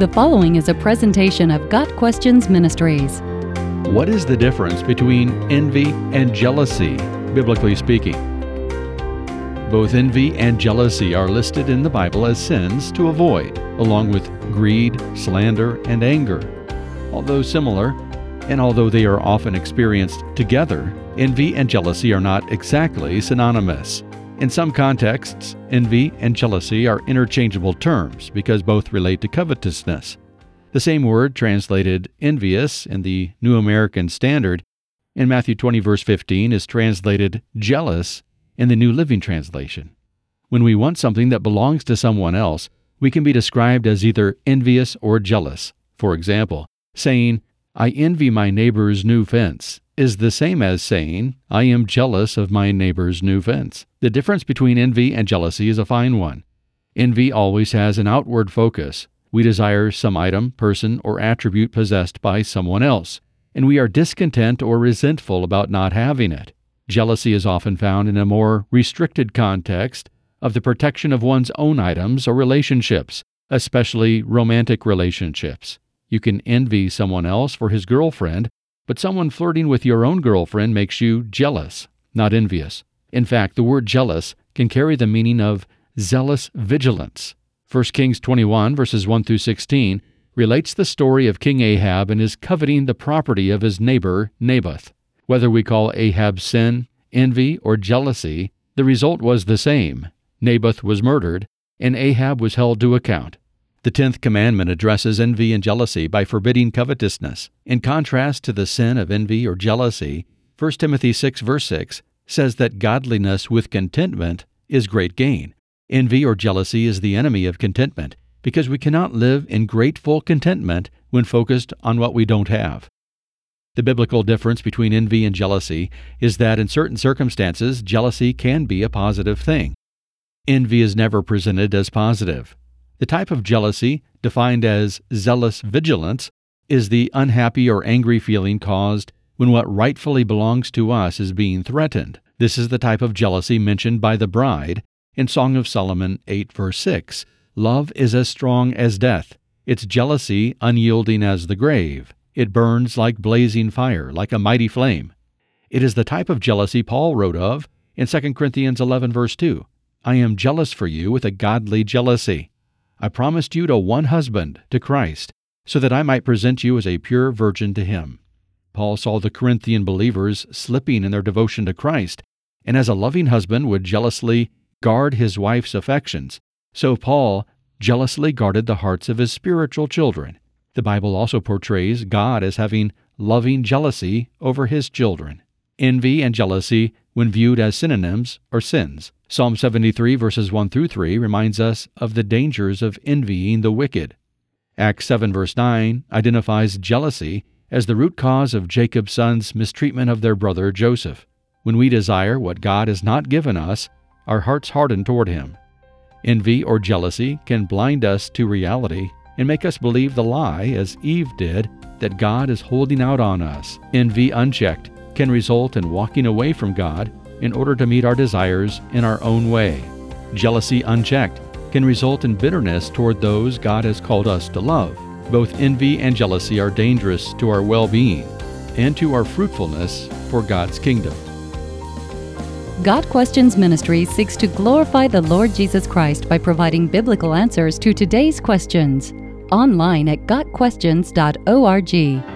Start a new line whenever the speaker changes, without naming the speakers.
The following is a presentation of Got Questions Ministries.
What is the difference between envy and jealousy, biblically speaking? Both envy and jealousy are listed in the Bible as sins to avoid, along with greed, slander, and anger. Although similar, and although they are often experienced together, envy and jealousy are not exactly synonymous. In some contexts, envy and jealousy are interchangeable terms because both relate to covetousness. The same word translated envious in the New American Standard in Matthew 20, verse 15, is translated jealous in the New Living Translation. When we want something that belongs to someone else, we can be described as either envious or jealous. For example, saying, I envy my neighbor's new fence is the same as saying, I am jealous of my neighbor's new fence. The difference between envy and jealousy is a fine one. Envy always has an outward focus. We desire some item, person, or attribute possessed by someone else, and we are discontent or resentful about not having it. Jealousy is often found in a more restricted context of the protection of one's own items or relationships, especially romantic relationships. You can envy someone else for his girlfriend but someone flirting with your own girlfriend makes you jealous, not envious. In fact, the word jealous can carry the meaning of zealous vigilance. 1 Kings 21, verses 1 through 16, relates the story of King Ahab and his coveting the property of his neighbor Naboth. Whether we call Ahab's sin envy or jealousy, the result was the same. Naboth was murdered, and Ahab was held to account. The tenth commandment addresses envy and jealousy by forbidding covetousness. In contrast to the sin of envy or jealousy, 1 Timothy 6, verse 6 says that godliness with contentment is great gain. Envy or jealousy is the enemy of contentment because we cannot live in grateful contentment when focused on what we don't have. The biblical difference between envy and jealousy is that in certain circumstances, jealousy can be a positive thing. Envy is never presented as positive. The type of jealousy, defined as zealous vigilance, is the unhappy or angry feeling caused when what rightfully belongs to us is being threatened. This is the type of jealousy mentioned by the bride in Song of Solomon 8, verse 6. Love is as strong as death, its jealousy unyielding as the grave. It burns like blazing fire, like a mighty flame. It is the type of jealousy Paul wrote of in 2 Corinthians 11, verse 2. I am jealous for you with a godly jealousy. I promised you to one husband, to Christ, so that I might present you as a pure virgin to him. Paul saw the Corinthian believers slipping in their devotion to Christ, and as a loving husband would jealously guard his wife's affections, so Paul jealously guarded the hearts of his spiritual children. The Bible also portrays God as having loving jealousy over his children. Envy and jealousy, when viewed as synonyms, or sins. Psalm 73, verses 1 through 3, reminds us of the dangers of envying the wicked. Acts 7, verse 9, identifies jealousy as the root cause of Jacob's sons' mistreatment of their brother Joseph. When we desire what God has not given us, our hearts harden toward Him. Envy or jealousy can blind us to reality and make us believe the lie, as Eve did, that God is holding out on us. Envy unchecked can result in walking away from God in order to meet our desires in our own way. Jealousy unchecked can result in bitterness toward those God has called us to love. Both envy and jealousy are dangerous to our well being and to our fruitfulness for God's kingdom.
Got Questions Ministry seeks to glorify the Lord Jesus Christ by providing biblical answers to today's questions. Online at GotQuestions.org.